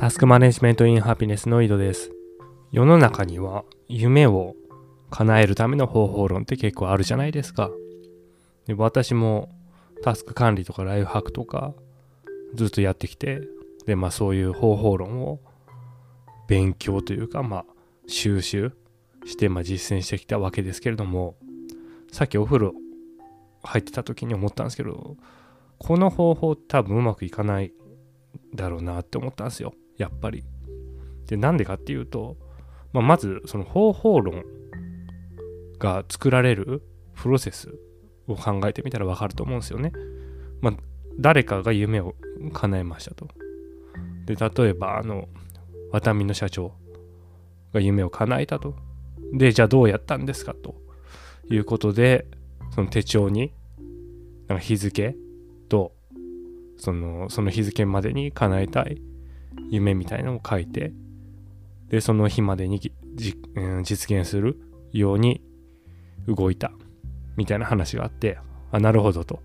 タスクマネジメントインハピネスの井戸です。世の中には夢を叶えるための方法論って結構あるじゃないですか。で私もタスク管理とかライフハックとかずっとやってきて、で、まあそういう方法論を勉強というか、まあ収集して、まあ実践してきたわけですけれども、さっきお風呂入ってた時に思ったんですけど、この方法多分うまくいかないだろうなって思ったんですよ。やっぱり。で、なんでかっていうと、まあ、まずその方法論が作られるプロセスを考えてみたらわかると思うんですよね。まあ、誰かが夢を叶えましたと。で、例えば、あの、ワタミの社長が夢を叶えたと。で、じゃあどうやったんですかということで、その手帳に、なんか日付と、その、その日付までに叶えたい夢みたいなのを書いて、で、その日までにじうん実現するように動いたみたいな話があって、あ、なるほどと。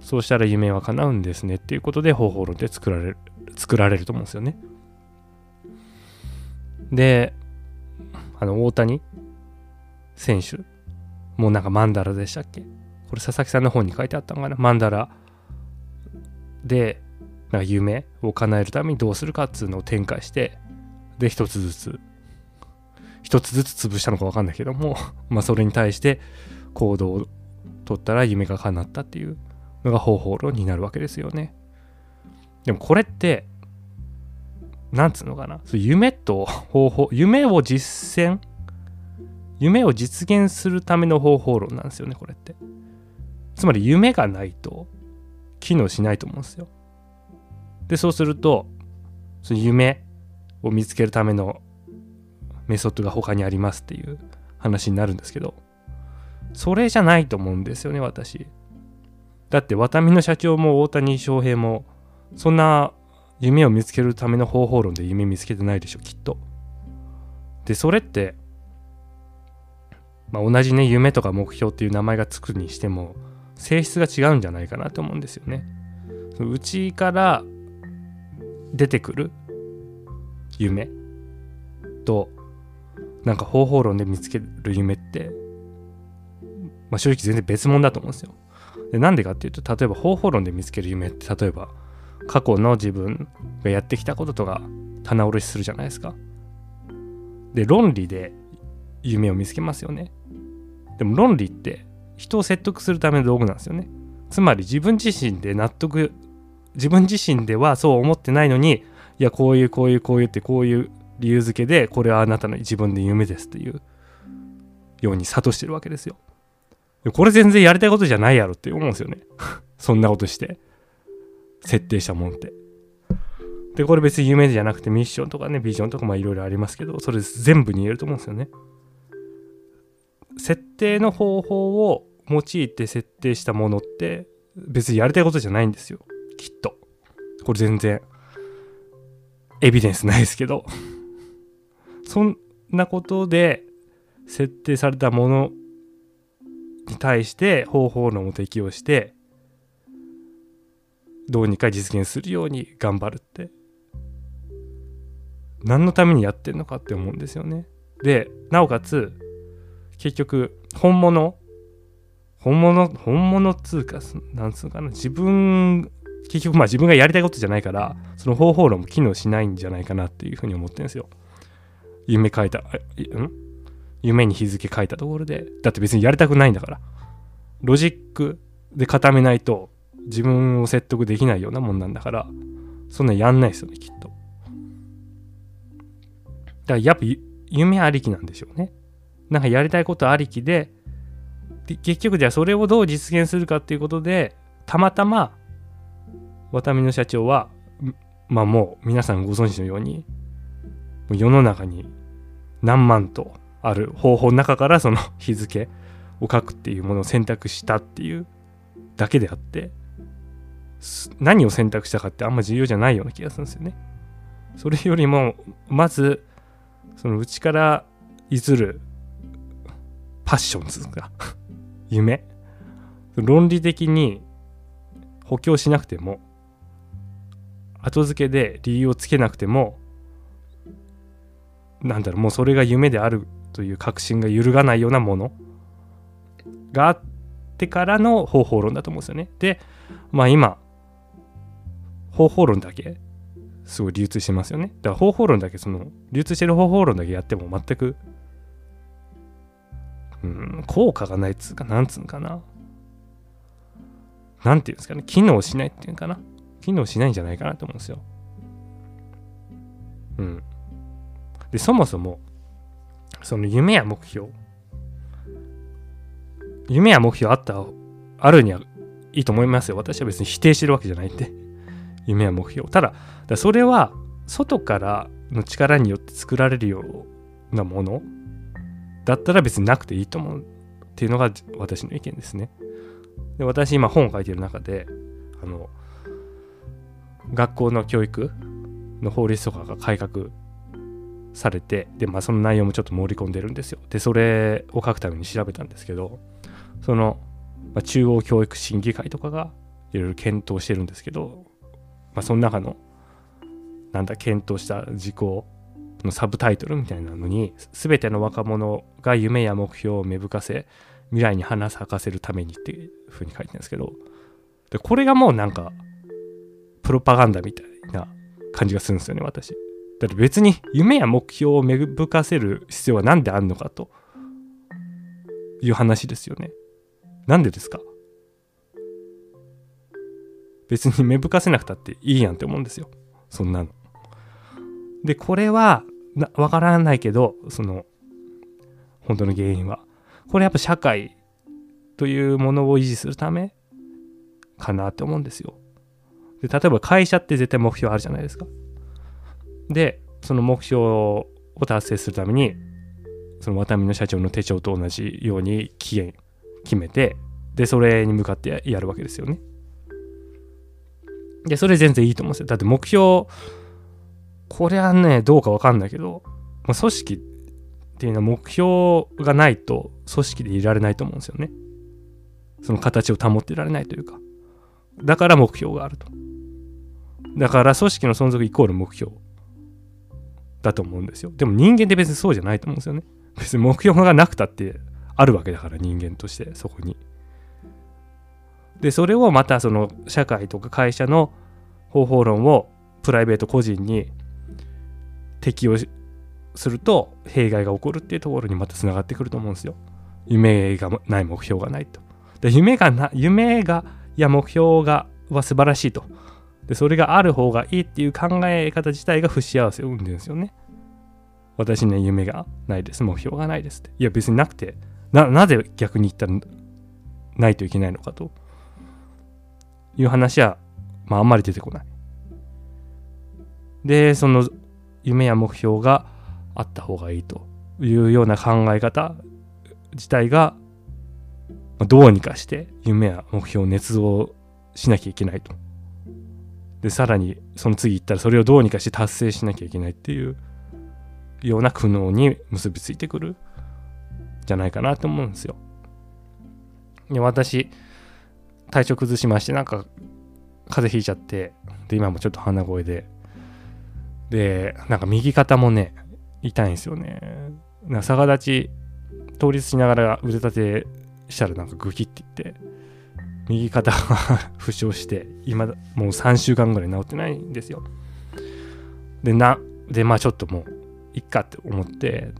そうしたら夢は叶うんですねっていうことで方法論で作られる、作られると思うんですよね。で、あの、大谷選手、もうなんかマンダラでしたっけ？これ佐々木さんの本に書いてあったのかな？マンダラで、なんか夢を叶えるためにどうするかっつうのを展開して、で、一つずつ、一つずつ潰したのかわかんないけども、まあそれに対して行動を取ったら夢が叶ったっていうのが方法論になるわけですよね。でもこれって、なんつうのかな、そ夢と方法、夢を実践、夢を実現するための方法論なんですよね、これって。つまり夢がないと機能しないと思うんですよ。で、そうすると、その夢を見つけるためのメソッドが他にありますっていう話になるんですけど、それじゃないと思うんですよね、私。だって、ワタミの社長も大谷翔平も、そんな夢を見つけるための方法論で夢見つけてないでしょ、きっと。で、それって、まあ、同じね、夢とか目標っていう名前がつくにしても、性質が違うんじゃないかなと思うんですよね。その内から出てくる？夢？となんか方法論で見つける夢って、まあ、正直全然別物だと思うんですよ。でなんでかっていうと例えば方法論で見つける夢って例えば過去の自分がやってきたこととか棚卸しするじゃないですか。で論理で夢を見つけますよね。でも論理って人を説得するための道具なんですよね。つまり自分自身で納得自分自身ではそう思ってないのにいやこういうこういうこういうってこういう理由付けでこれはあなたの自分で夢ですっていうように諭してるわけですよ。これ全然やりたいことじゃないやろって思うんですよね。そんなことして設定したもんって。でこれ別に夢じゃなくてミッションとかねビジョンとかまあいろいろありますけどそれ全部に言えると思うんですよね。設定の方法を用いて設定したものって別にやりたいことじゃないんですよ。きっと。これ全然エビデンスないですけど。そんなことで設定されたものに対して方法論を適用してどうにか実現するように頑張るって何のためにやってんのかって思うんですよね。で、なおかつ結局本物本物本物っつうかなんつうかな自分結局まあ自分がやりたいことじゃないからその方法論も機能しないんじゃないかなっていうふうに思ってるんですよ。夢書いたん？夢に日付書いたところでだって別にやりたくないんだから。ロジックで固めないと自分を説得できないようなもんなんだからそんなやんないですよねきっと。だからやっぱ夢ありきなんでしょうね。なんかやりたいことありきでで結局じゃあそれをどう実現するかっていうことでたまたまワタミの社長はまあもう皆さんご存知のように世の中に何万とある方法の中からその日付を書くっていうものを選択したっていうだけであって何を選択したかってあんま重要じゃないような気がするんですよね。それよりもまずその内からいずるパッションつうか 夢論理的に補強しなくても後付けで理由をつけなくてもなんだろうもうそれが夢であるという確信が揺るがないようなものがあってからの方法論だと思うんですよね。でまあ今方法論だけすごい流通してますよね。だから方法論だけその流通してる方法論だけやっても全くうん効果がないっつうかなんつうんかな。なんていうんですかね機能しないっていうかな。機能しないんじゃないかなと思うんですよ。うん。で、そもそも、その夢や目標。夢や目標あった、あるにはいいと思いますよ。私は別に否定してるわけじゃないって。夢や目標。ただ、だそれは外からの力によって作られるようなものだったら別になくていいと思うっていうのが私の意見ですね。で私今本を書いてる中であの学校の教育の法律とかが改革されてで、まあ、その内容もちょっと盛り込んでるんですよ。でそれを書くために調べたんですけどその、まあ、中央教育審議会とかがいろいろ検討してるんですけど、まあ、その中のなんだ検討した事項のサブタイトルみたいなのに全ての若者が夢や目標を芽吹かせ未来に花咲かせるためにっていうふうに書いてるんですけどでこれがもうなんかプロパガンダみたいな感じがするんですよね、私。だって別に夢や目標を芽吹かせる必要は何であんのかという話ですよね。なんでですか？別に芽吹かせなくたっていいやんって思うんですよ。そんなの。で、これはわからないけど、その、本当の原因は。これやっぱ社会というものを維持するためかなって思うんですよ。で例えば会社って絶対目標あるじゃないですか。で、その目標を達成するために、その渡辺の社長の手帳と同じように期限決めて、で、それに向かってやるわけですよね。で、それ全然いいと思うんですよ。だって目標、これはね、どうかわかんないけど、まあ、組織っていうのは目標がないと組織でいられないと思うんですよね。その形を保っていられないというか。だから目標があると。だから組織の存続イコール目標だと思うんですよ。でも人間って別にそうじゃないと思うんですよね。別に目標がなくたってあるわけだから人間としてそこに。で、それをまたその社会とか会社の方法論をプライベート個人に適用すると弊害が起こるっていうところにまたつながってくると思うんですよ。夢がない目標がないと。で夢がな夢がいや目標がは素晴らしいとでそれがある方がいいっていう考え方自体が不幸せを生んでるんですよね。私には夢がないです。目標がないですって。いや別になくて。なぜ逆に言ったらないといけないのかと。いう話は、まあ、あんまり出てこない。でその夢や目標があった方がいいというような考え方自体がどうにかして夢や目標を捏造しなきゃいけないと。でさらにその次行ったらそれをどうにかして達成しなきゃいけないっていうような苦悩に結びついてくるじゃないかなと思うんですよ。で私体調崩しましてなんか風邪ひいちゃってで今もちょっと鼻声ででなんか右肩もね痛いんですよね。なんか逆立ち倒立しながら腕立てしたらなんかグキっていって右肩が 負傷して今もう3週間ぐらい治ってないんですよ。でなでまあちょっともういっかって思って、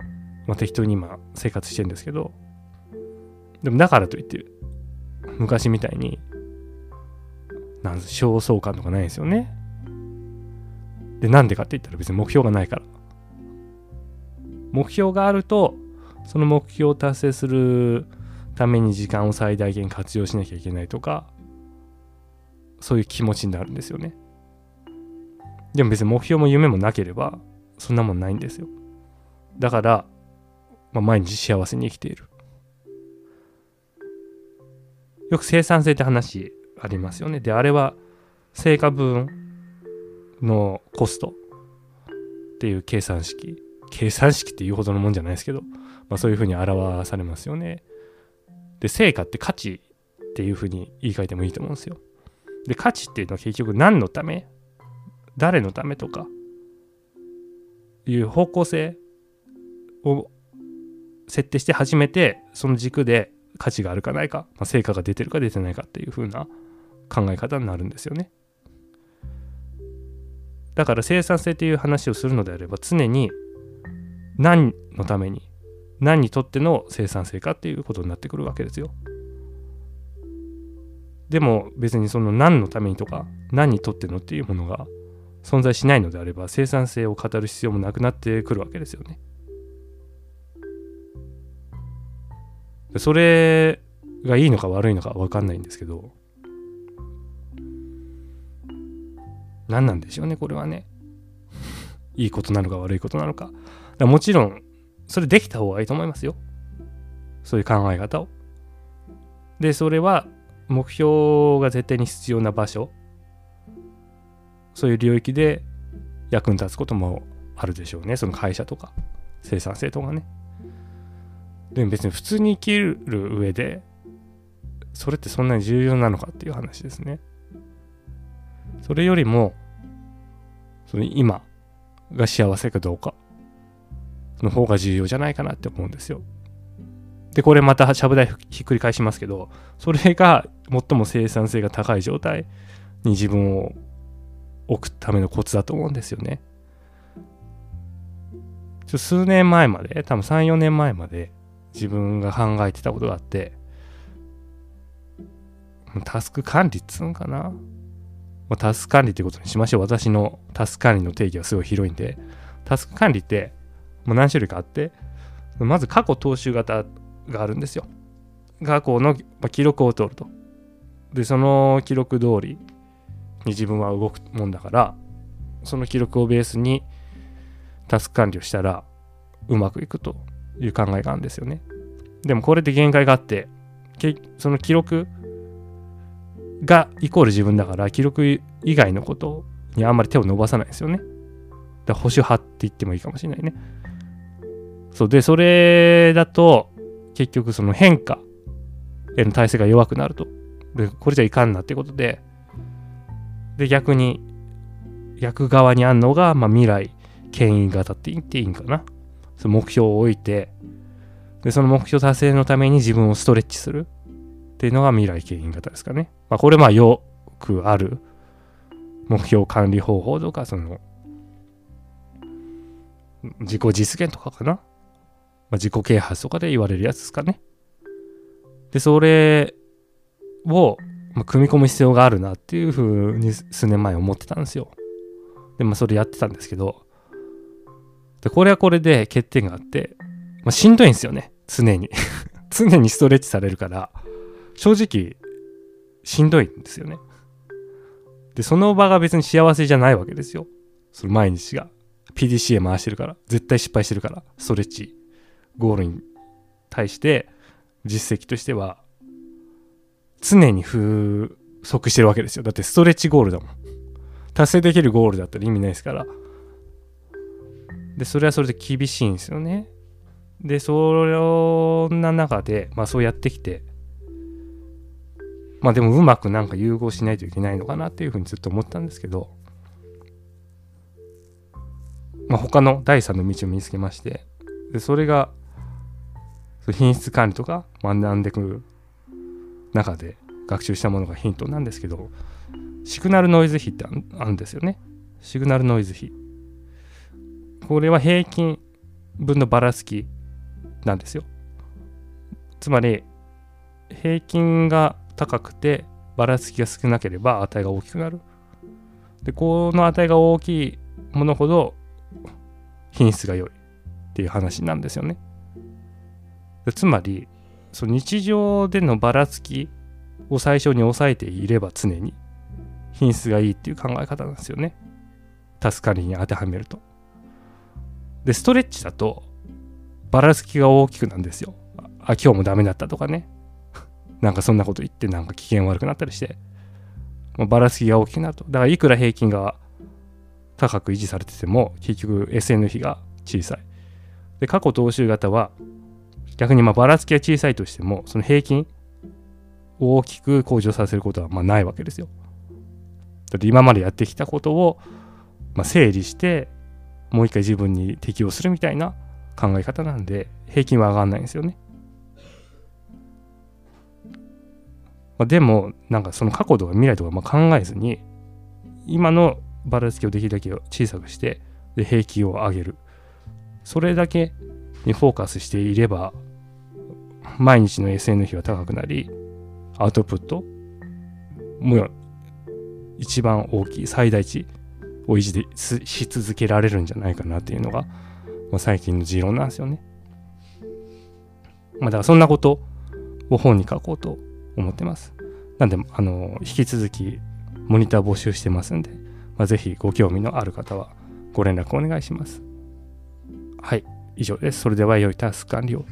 まあ、適当に今生活してるんですけどでもだからといって昔みたいになん焦燥感とかないんですよね。でなんでかって言ったら別に目標がないから。目標があるとその目標を達成するために時間を最大限活用しなきゃいけないとかそういう気持ちになるんですよね。でも別に目標も夢もなければそんなもんないんですよ。だから、まあ、毎日幸せに生きている。よく生産性って話ありますよね。であれは成果分のコストっていう計算式。計算式っていうほどのもんじゃないですけど、まあ、そういうふうに表されますよね。で、成果って価値っていうふうに言い換えてもいいと思うんですよ。で、価値っていうのは結局何のため？誰のためとか？いう方向性を設定して初めてその軸で価値があるかないか、まあ、成果が出てるか出てないかっていう風な考え方になるんですよね。だから生産性という話をするのであれば常に何のために何にとっての生産性かっていうことになってくるわけですよ。でも別にその何のためにとか何にとってのっていうものが存在しないのであれば生産性を語る必要もなくなってくるわけですよね。それがいいのか悪いのか分かんないんですけど何なんでしょうねこれはね。いいことなのか悪いことなのか。かもちろんそれできた方がいいと思いますよ。そういう考え方を。でそれは目標が絶対に必要な場所。そういう領域で役に立つこともあるでしょうね。その会社とか生産性とかね。でも別に普通に生きる上でそれってそんなに重要なのかっていう話ですね。それよりもその今が幸せかどうか。の方が重要じゃないかなって思うんですよ。でこれまたしゃぶ台ひっくり返しますけどそれが最も生産性が高い状態に自分を置くためのコツだと思うんですよね。ちょ数年前まで多分34年前まで自分が考えてたことがあってタスク管理っつうのかな、タスク管理ってことにしましょう。私のタスク管理の定義はすごい広いんでタスク管理ってもう何種類かあってまず過去踏襲型があるんですよ。過去の記録を取ると。でその記録通りに自分は動くもんだからその記録をベースにタスク管理をしたらうまくいくという考えがあるんですよね。でもこれで限界があってその記録がイコール自分だから記録以外のことにあんまり手を伸ばさないですよね。だから保守派って言ってもいいかもしれないね。そうでそれだと結局その変化への体制が弱くなると。でこれじゃいかんなってことで。で逆に逆側にあんのが、まあ、未来牽引型って言っていいんかな。その目標を置いて。でその目標達成のために自分をストレッチする。っていうのが未来牽引型ですかね、まあ、これまあよくある。目標管理方法とかその自己実現とかかな、まあ、自己啓発とかで言われるやつですかねでそれを、まあ、組み込む必要があるなっていうふうに数年前思ってたんですよ。で、まあ、それやってたんですけど、でこれはこれで欠点があって、まあ、しんどいんですよね、常に。常にストレッチされるから、正直、しんどいんですよね。で、その場が別に幸せじゃないわけですよ。その毎日が。PDCA 回してるから。絶対失敗してるから。ストレッチ、ゴールに対して実績としては常に不足してるわけですよ。だってストレッチゴールだもん。達成できるゴールだったら意味ないですから。で、それはそれで厳しいんですよね。で、そんな中で、まあそうやってきて、まあでもうまくなんか融合しないといけないのかなっていうふうにずっと思ったんですけど、まあ他の第三の道を見つけまして、でそれが、品質管理とか学んでくる中で学習したものがヒントなんですけどシグナルノイズ比ってあるんですよね。シグナルノイズ比これは平均分のばらつきなんですよ。つまり平均が高くてばらつきが少なければ値が大きくなる。でこの値が大きいものほど品質が良いっていう話なんですよね。つまりその日常でのばらつきを最初に抑えていれば常に品質がいいっていう考え方なんですよね。助かりに当てはめると。で、ストレッチだとばらつきが大きくなんですよ。あ、今日もダメだったとかね。なんかそんなこと言ってなんか機嫌悪くなったりして、もうばらつきが大きくなると。だからいくら平均が高く維持されてても結局 SN 比が小さい。で、過去踏襲型は逆にまあばらつきが小さいとしてもその平均を大きく向上させることはまあないわけですよ。だって今までやってきたことをまあ整理してもう一回自分に適応するみたいな考え方なんで平均は上がんないんですよね。まあ、でもなんかその過去とか未来とかま考えずに今のばらつきをできるだけ小さくしてで平均を上げるそれだけにフォーカスしていれば毎日の SN 比は高くなりアウトプットも一番大きい最大値を維持でし続けられるんじゃないかなっていうのが、まあ、最近の持論なんですよね。まあだからそんなことを本に書こうと思ってます。なんで、あの、引き続きモニター募集してますんで、まあ、ぜひご興味のある方はご連絡お願いします。はい、以上です。それでは良いタスク完了。